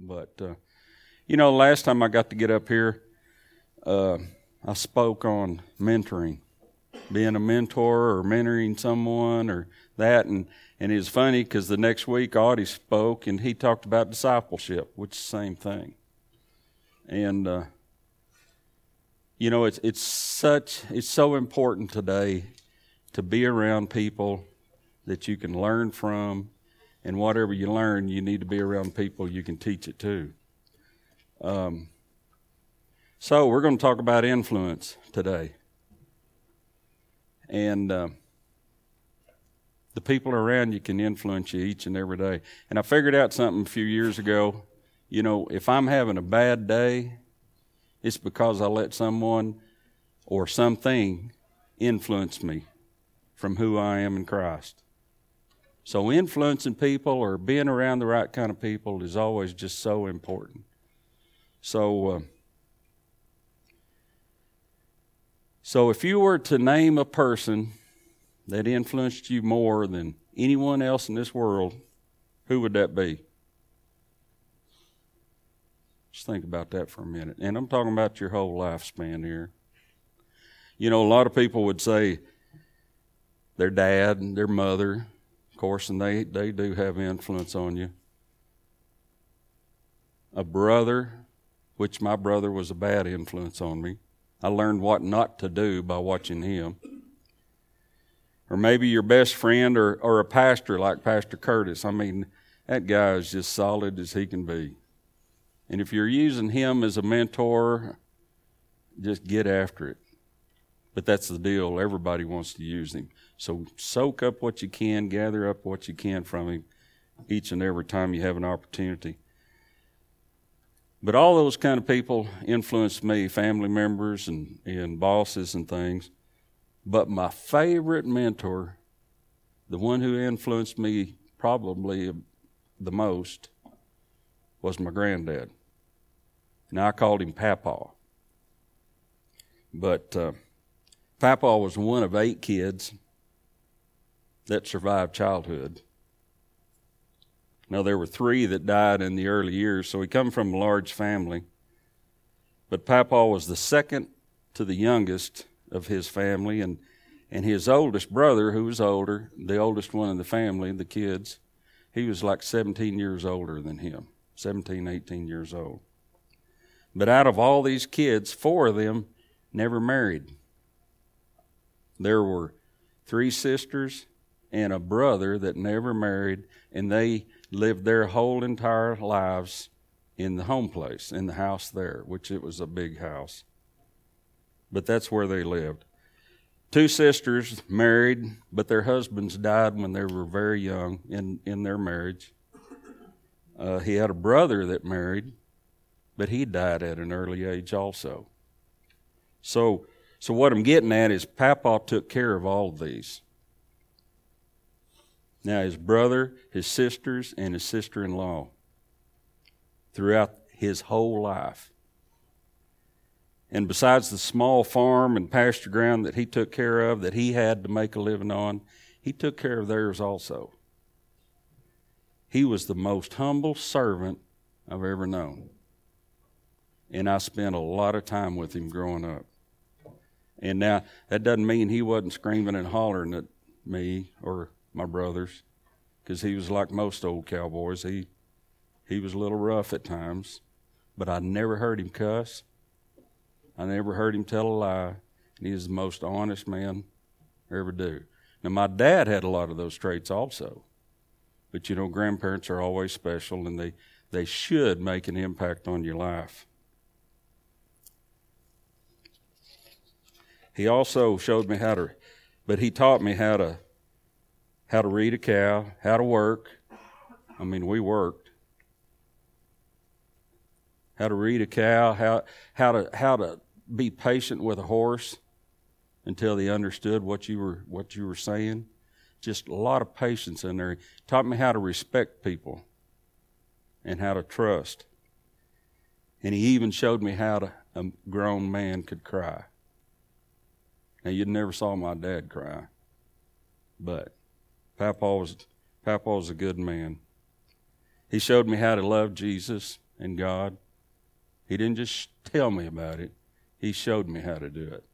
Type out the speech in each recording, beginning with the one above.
But uh, you know, last time I got to get up here, uh, I spoke on mentoring, being a mentor or mentoring someone or that, and and it was funny because the next week Audie spoke and he talked about discipleship, which is the same thing. And uh, you know, it's it's such it's so important today to be around people that you can learn from, and whatever you learn, you need to be around people you can teach it to. Um, so we're going to talk about influence today, and. Uh, the people around you can influence you each and every day. And I figured out something a few years ago. You know, if I'm having a bad day, it's because I let someone or something influence me from who I am in Christ. So, influencing people or being around the right kind of people is always just so important. So, uh, so if you were to name a person that influenced you more than anyone else in this world, who would that be? Just think about that for a minute. And I'm talking about your whole lifespan here. You know, a lot of people would say their dad their mother, course, and they, they do have influence on you. A brother, which my brother was a bad influence on me. I learned what not to do by watching him or maybe your best friend or, or a pastor like Pastor Curtis. I mean, that guy is just solid as he can be. And if you're using him as a mentor, just get after it. But that's the deal. Everybody wants to use him. So soak up what you can, gather up what you can from him each and every time you have an opportunity. But all those kind of people influenced me, family members and, and bosses and things. But my favorite mentor, the one who influenced me probably the most, was my granddad. Now I called him Papa. But uh, Papa was one of eight kids that survived childhood. Now there were three that died in the early years, so he come from a large family. But Papa was the second to the youngest of his family, and and his oldest brother, who was older, the oldest one in the family, the kids, he was like 17 years older than him, 17, 18 years old. But out of all these kids, four of them never married. There were three sisters and a brother that never married, and they lived their whole entire lives in the home place, in the house there, which it was a big house but that's where they lived. Two sisters married, but their husbands died when they were very young in, in their marriage. Uh, he had a brother that married, but he died at an early age also. So, so what I'm getting at is Papa took care of all of these. Now, his brother, his sisters, and his sister in law throughout his whole life. And besides the small farm and pasture ground that he took care of, that he had to make a living on, he took care of theirs also. He was the most humble servant I've ever known. And I spent a lot of time with him growing up. And now, that doesn't mean he wasn't screaming and hollering at me or my brothers, because he was like most old cowboys. He, he was a little rough at times, but I never heard him cuss. I never heard him tell a lie, and he is the most honest man I ever do. Now, my dad had a lot of those traits also. But you know, grandparents are always special, and they, they should make an impact on your life. He also showed me how to, but he taught me how to, how to read a cow, how to work. I mean, we worked. How to read a cow, how, how to, how to be patient with a horse until they understood what you were what you were saying. Just a lot of patience in there. He taught me how to respect people and how to trust. And he even showed me how to, a grown man could cry. Now you never saw my dad cry, but Papa was Papa was a good man. He showed me how to love Jesus and God. He didn't just tell me about it, He showed me how to do it.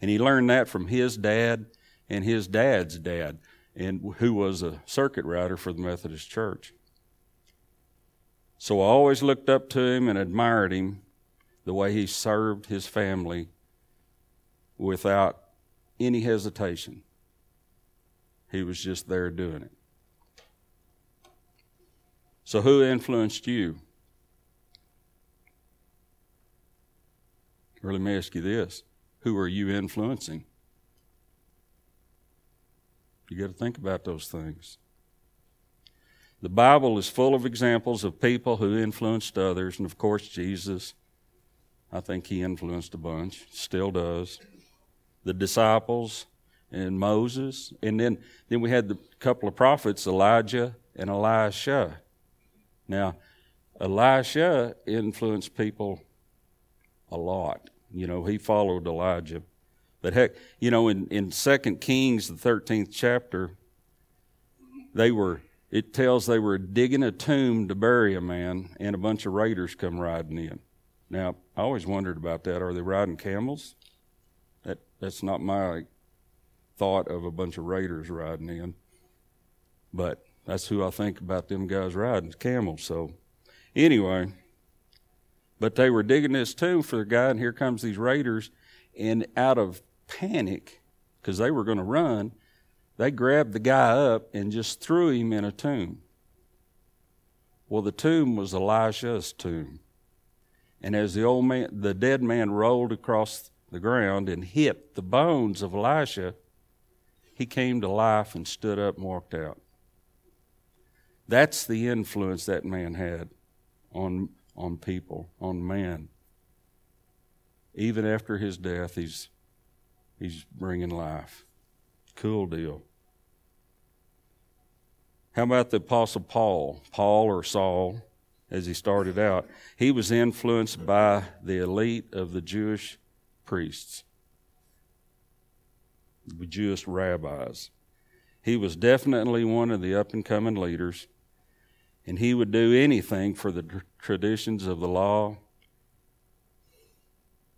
And he learned that from his dad and his dad's dad, and who was a circuit rider for the Methodist Church. So I always looked up to him and admired him the way he served his family without any hesitation. He was just there doing it. So, who influenced you? Or let me ask you this who are you influencing? You got to think about those things. The Bible is full of examples of people who influenced others, and of course, Jesus. I think he influenced a bunch, still does. The disciples and Moses, and then, then we had the couple of prophets, Elijah and Elisha. Now, Elisha influenced people a lot. You know, he followed Elijah. But heck, you know, in, in 2 Kings, the 13th chapter, they were, it tells they were digging a tomb to bury a man, and a bunch of raiders come riding in. Now, I always wondered about that. Are they riding camels? That, that's not my thought of a bunch of raiders riding in. But that's who I think about them guys riding camels. So, anyway, but they were digging this tomb for the guy, and here comes these raiders, and out of panic, because they were going to run, they grabbed the guy up and just threw him in a tomb. Well, the tomb was Elisha's tomb. And as the old man, the dead man rolled across the ground and hit the bones of Elisha, he came to life and stood up and walked out. That's the influence that man had on, on people, on man. Even after his death, he's, he's bringing life. Cool deal. How about the Apostle Paul? Paul or Saul, as he started out, he was influenced by the elite of the Jewish priests, Jewish rabbis. He was definitely one of the up and coming leaders and he would do anything for the tr- traditions of the law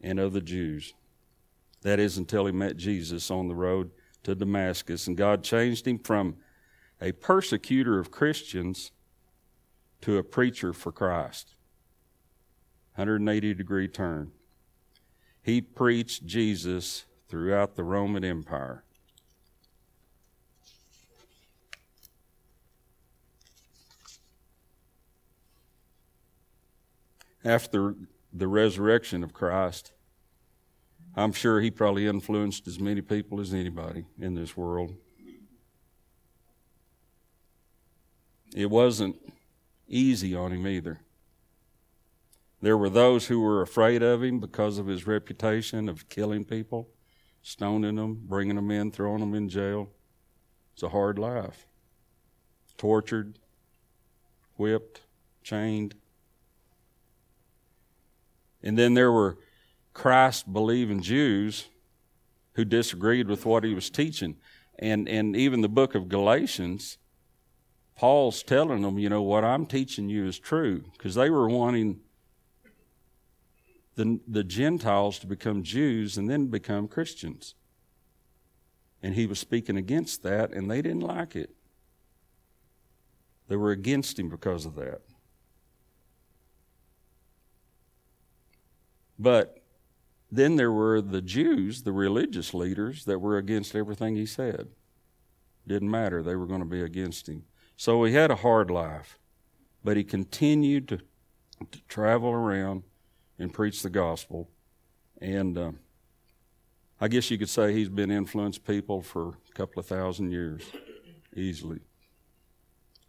and of the Jews. That is until he met Jesus on the road to Damascus, and God changed him from a persecutor of Christians to a preacher for Christ. 180 degree turn. He preached Jesus throughout the Roman Empire. after the resurrection of Christ, I'm sure he probably influenced as many people as anybody in this world. It wasn't easy on him either. There were those who were afraid of him because of his reputation of killing people, stoning them, bringing them in, throwing them in jail. It's a hard life. Tortured, whipped, chained. And then there were Christ believing Jews who disagreed with what he was teaching. And, and even the book of Galatians, Paul's telling them, you know, what I'm teaching you is true. Because they were wanting the, the Gentiles to become Jews and then become Christians. And he was speaking against that, and they didn't like it. They were against him because of that. But then there were the Jews, the religious leaders, that were against everything he said. Didn't matter, they were going to be against him. So he had a hard life, but he continued to, to travel around and preach the gospel. And uh, I guess you could say he's been influenced people for a couple of thousand years, easily.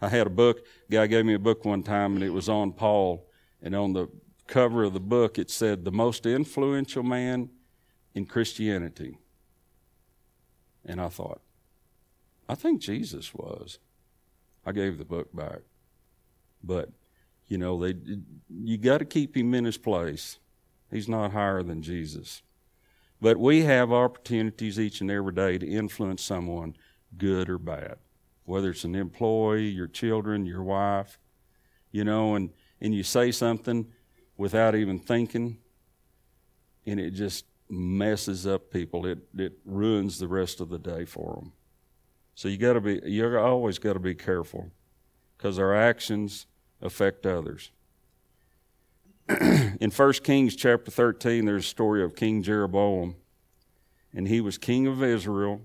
I had a book, a guy gave me a book one time, and it was on Paul, and on the cover of the book, it said, The most influential man in Christianity. And I thought, I think Jesus was. I gave the book back. But, you know, they, you got to keep him in his place. He's not higher than Jesus. But we have opportunities each and every day to influence someone, good or bad, whether it's an employee, your children, your wife, you know, and and you say something without even thinking, and it just messes up people. It it ruins the rest of the day for them. So you got to be you always got to be careful because our actions affect others. In 1 Kings chapter 13 there's a story of King Jeroboam and he was king of Israel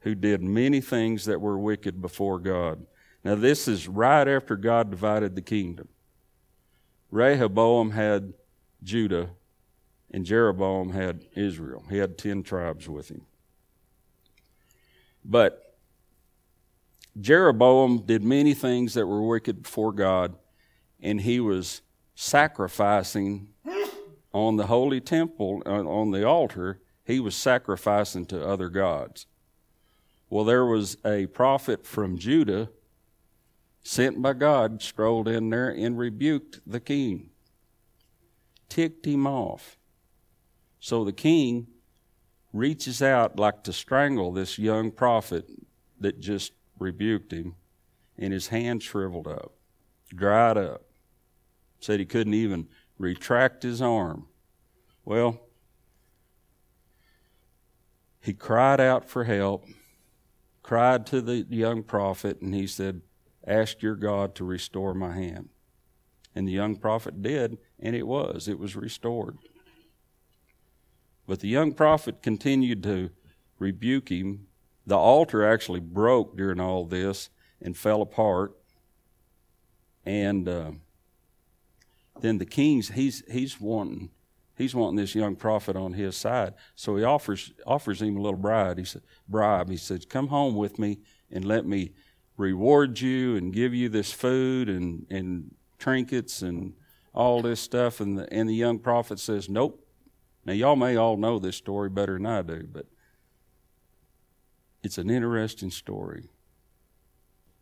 who did many things that were wicked before God. Now this is right after God divided the kingdom. Rehoboam had Judah and Jeroboam had Israel. He had 10 tribes with him. But Jeroboam did many things that were wicked before God, and he was sacrificing on the holy temple, on the altar, he was sacrificing to other gods. Well, there was a prophet from Judah sent by God, strolled in there and rebuked the king, ticked him off. So the king reaches out like to strangle this young prophet that just rebuked him, and his hand shriveled up, dried up. Said he couldn't even retract his arm. Well, he cried out for help, cried to the young prophet, and he said, Ask your God to restore my hand. And the young prophet did, and it was. It was restored. But the young prophet continued to rebuke him. The altar actually broke during all this and fell apart. And uh, then the king's he's he's wanting he's wanting this young prophet on his side. So he offers offers him a little bribe. He said bribe. He says, "Come home with me and let me reward you and give you this food and and trinkets and all this stuff." And the and the young prophet says, "Nope." Now, y'all may all know this story better than I do, but it's an interesting story.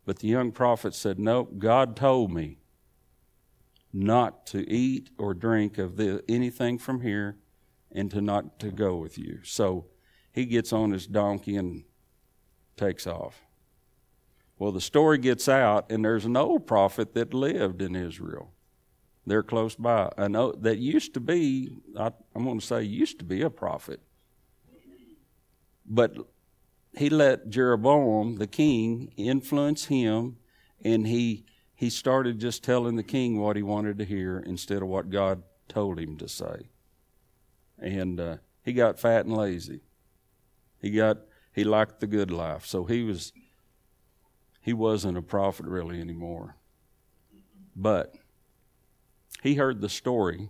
But the young prophet said, Nope, God told me not to eat or drink of the, anything from here and to not to go with you. So he gets on his donkey and takes off. Well, the story gets out, and there's an old prophet that lived in Israel. They're close by. I know that used to be, I, I'm going to say, used to be a prophet. But he let Jeroboam, the king, influence him, and he he started just telling the king what he wanted to hear instead of what God told him to say. And uh, he got fat and lazy. He got he liked the good life, so he was he wasn't a prophet really anymore. But he heard the story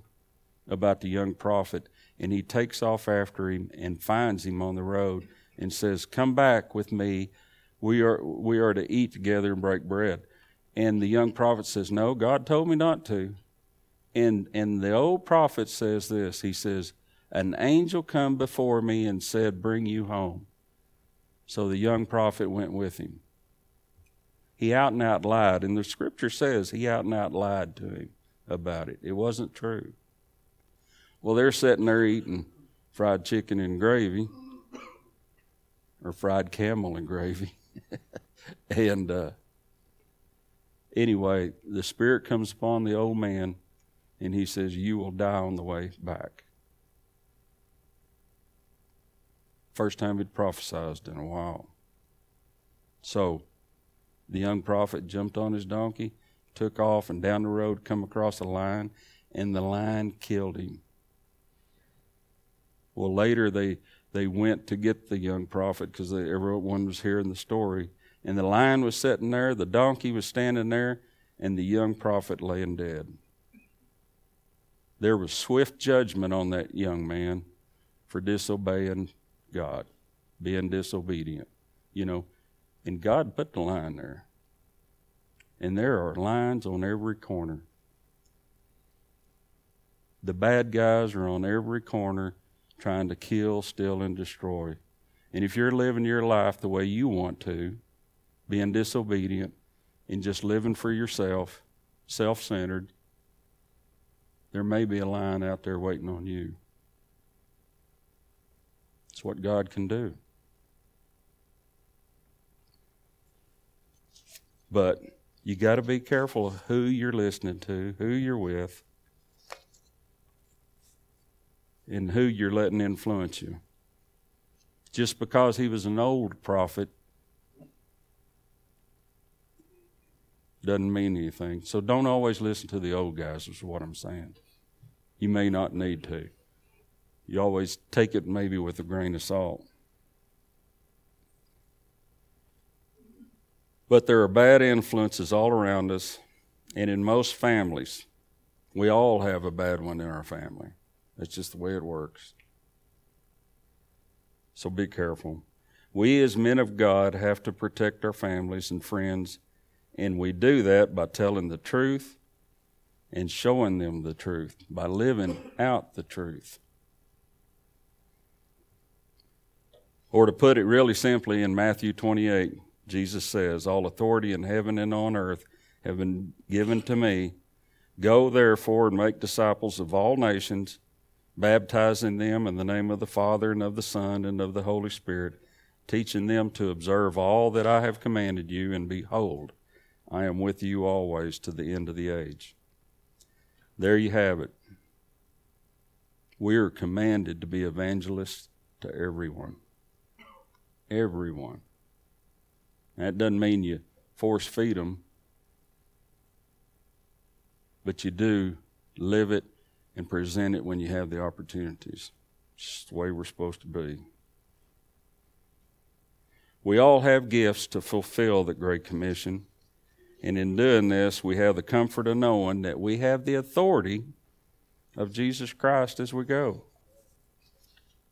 about the young prophet, and he takes off after him and finds him on the road and says, Come back with me. We are, we are to eat together and break bread. And the young prophet says, No, God told me not to. And, and the old prophet says this He says, An angel come before me and said, Bring you home. So the young prophet went with him. He out and out lied, and the scripture says he out and out lied to him about it. It wasn't true. Well, they're sitting there eating fried chicken and gravy, or fried camel and gravy. and uh, anyway, the Spirit comes upon the old man, and he says, You will die on the way back. First time he'd prophesied in a while. So the young prophet jumped on his donkey took off and down the road come across a lion and the lion killed him well later they they went to get the young prophet because everyone was hearing the story. And the lion was sitting there the donkey was standing there and the young prophet laying dead. There was swift judgment on that young man for disobeying god being disobedient you know. And god put the lion there. And there are lines on every corner. The bad guys are on every corner trying to kill, steal, and destroy. And if you're living your life the way you want to, being disobedient and just living for yourself, self centered, there may be a lion out there waiting on you. It's what God can do. But You got to be careful of who you're listening to, who you're with, and who you're letting influence you. Just because he was an old prophet doesn't mean anything. So don't always listen to the old guys, is what I'm saying. You may not need to. You always take it maybe with a grain of salt. But there are bad influences all around us, and in most families, we all have a bad one in our family. That's just the way it works. So be careful. We, as men of God, have to protect our families and friends and we do that by telling the truth and showing them the truth, by living out the truth. Or to put it really simply, in Matthew 28, Jesus says, All authority in heaven and on earth have been given to me. Go therefore and make disciples of all nations, baptizing them in the name of the Father and of the Son and of the Holy Spirit, teaching them to observe all that I have commanded you, and behold, I am with you always to the end of the age. There you have it. We are commanded to be evangelists to everyone. Everyone. That doesn't mean you force feed them, but you do live it and present it when you have the opportunities. It's the way we're supposed to be. We all have gifts to fulfill the Great Commission. And in doing this, we have the comfort of knowing that we have the authority of Jesus Christ as we go.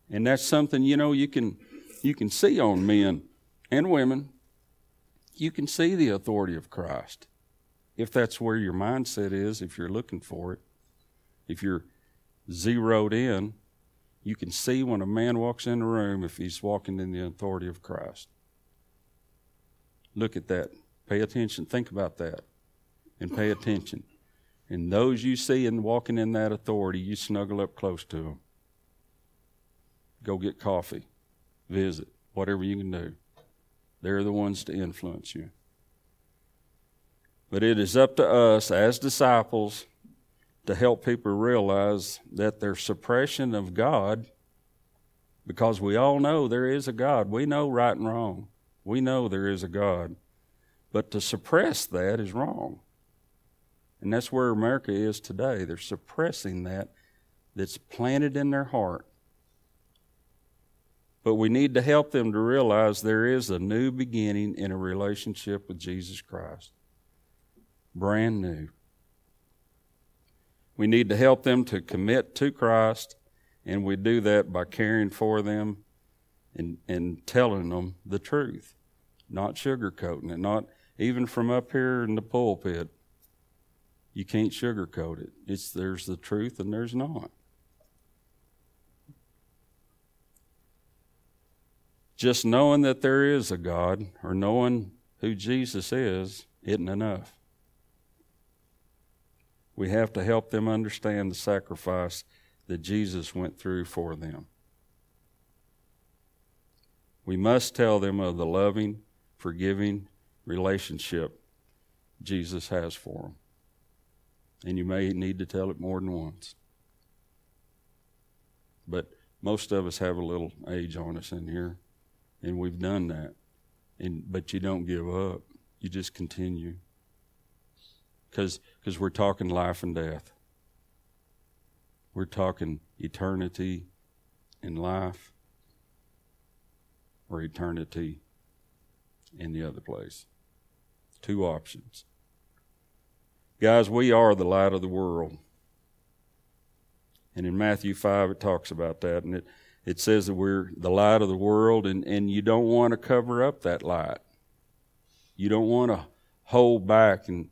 And that's something, you know, you can you can see on men and women. You can see the authority of Christ. If that's where your mindset is, if you're looking for it, if you're zeroed in, you can see when a man walks in the room if he's walking in the authority of Christ. Look at that. Pay attention. Think about that and pay attention. And those you see and walking in that authority, you snuggle up close to them. Go get coffee, visit, whatever you can do. They're the ones to influence you. But it is up to us as disciples to help people realize that their suppression of God, because we all know there is a God, we know right and wrong. We know there is a God. But to suppress that is wrong. And that's where America is today. They're suppressing that that's planted in their heart. But we need to help them to realize there is a new beginning in a relationship with Jesus Christ. Brand new. We need to help them to commit to Christ, and we do that by caring for them and, and telling them the truth, not sugarcoating it, not even from up here in the pulpit, you can't sugarcoat it. It's there's the truth and there's not. Just knowing that there is a God or knowing who Jesus is isn't enough. We have to help them understand the sacrifice that Jesus went through for them. We must tell them of the loving, forgiving, relationship Jesus has for them. And you may need to tell it more than once. But most of us have a little age on us in here, and we've done that. And, but you don't give up, you just continue. Because we're talking life and death. We're talking eternity in life or eternity in the other place. Two options. Guys, we are the light of the world. And in Matthew 5, it talks about that. And it, it says that we're the light of the world, and, and you don't want to cover up that light. You don't want to hold back and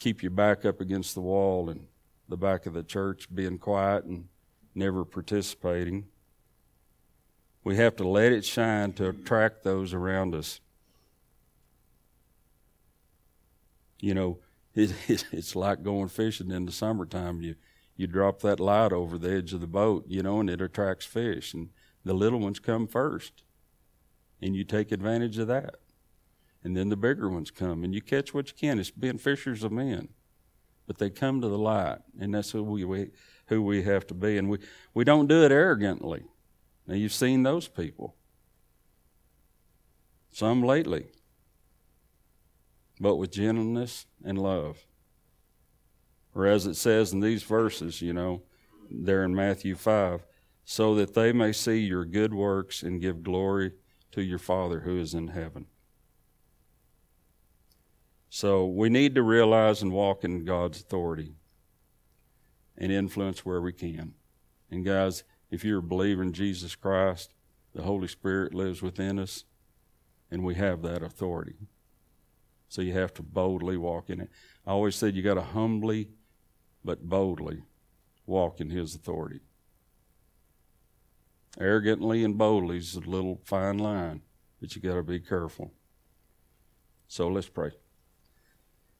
keep your back up against the wall and the back of the church being quiet and never participating. We have to let it shine to attract those around us. you know, it, it, it's like going fishing in the summertime. You you drop that light over the edge of the boat, you know, and it attracts fish, and the little ones come first, and you take advantage of that. And then the bigger ones come, and you catch what you can. It's being fishers of men. But they come to the light, and that's who we, we who we have to be. And we, we don't do it arrogantly. Now, you've seen those people. Some lately. But with gentleness and love. Or as it says in these verses, you know, there in Matthew 5, so that they may see your good works and give glory to your Father who is in heaven. So we need to realize and walk in God's authority and influence where we can. And guys, if you're a believer in Jesus Christ, the Holy Spirit lives within us, and we have that authority. So you have to boldly walk in it. I always said you got to humbly but boldly walk in His authority. Arrogantly and boldly is a little fine line, but you got to be careful. So let's pray.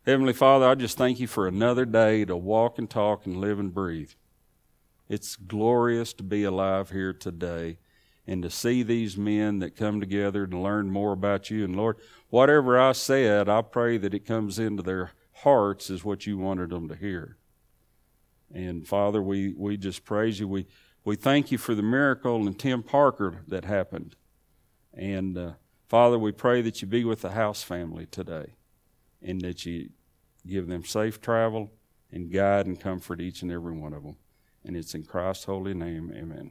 Heavenly Father, I just thank you for another day to walk and talk and live and breathe. It's glorious to be alive here today and to see these men that come together and learn more about you. And Lord, whatever I said, I pray that it comes into their hearts as what you wanted them to hear. And Father, we, we just praise you. We, we thank you for the miracle and Tim Parker that happened. And uh, Father, we pray that you be with the house family today and that you give them safe travel and guide and comfort each and every one of them. And it's in Christ's holy name, amen.